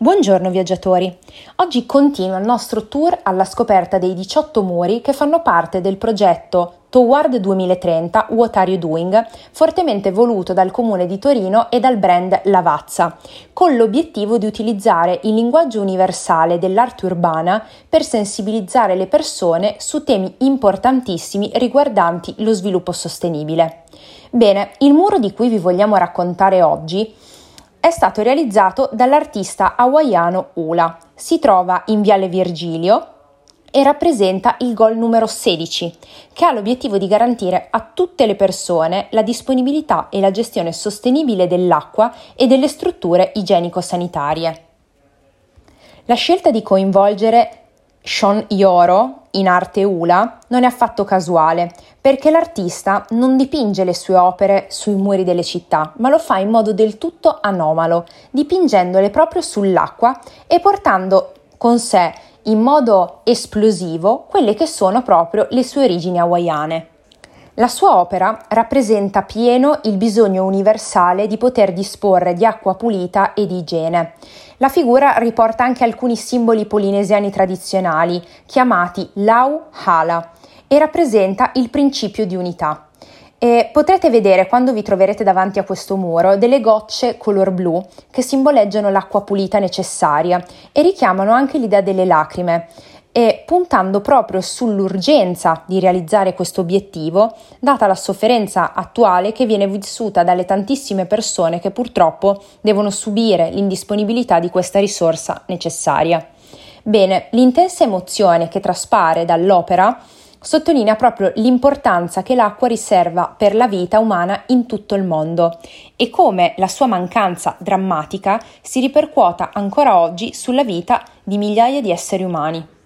Buongiorno viaggiatori! Oggi continua il nostro tour alla scoperta dei 18 muri che fanno parte del progetto Toward 2030 What Are You Doing, fortemente voluto dal comune di Torino e dal brand Lavazza, con l'obiettivo di utilizzare il linguaggio universale dell'arte urbana per sensibilizzare le persone su temi importantissimi riguardanti lo sviluppo sostenibile. Bene, il muro di cui vi vogliamo raccontare oggi è stato realizzato dall'artista hawaiano Ula. Si trova in Viale Virgilio e rappresenta il goal numero 16, che ha l'obiettivo di garantire a tutte le persone la disponibilità e la gestione sostenibile dell'acqua e delle strutture igienico-sanitarie. La scelta di coinvolgere Sean Ioro, in arte Ula, non è affatto casuale, perché l'artista non dipinge le sue opere sui muri delle città, ma lo fa in modo del tutto anomalo, dipingendole proprio sull'acqua e portando con sé in modo esplosivo quelle che sono proprio le sue origini hawaiane. La sua opera rappresenta pieno il bisogno universale di poter disporre di acqua pulita e di igiene. La figura riporta anche alcuni simboli polinesiani tradizionali, chiamati Lau Hala, e rappresenta il principio di unità. E potrete vedere quando vi troverete davanti a questo muro delle gocce color blu che simboleggiano l'acqua pulita necessaria e richiamano anche l'idea delle lacrime e puntando proprio sull'urgenza di realizzare questo obiettivo, data la sofferenza attuale che viene vissuta dalle tantissime persone che purtroppo devono subire l'indisponibilità di questa risorsa necessaria. Bene, l'intensa emozione che traspare dall'opera sottolinea proprio l'importanza che l'acqua riserva per la vita umana in tutto il mondo e come la sua mancanza drammatica si ripercuota ancora oggi sulla vita di migliaia di esseri umani.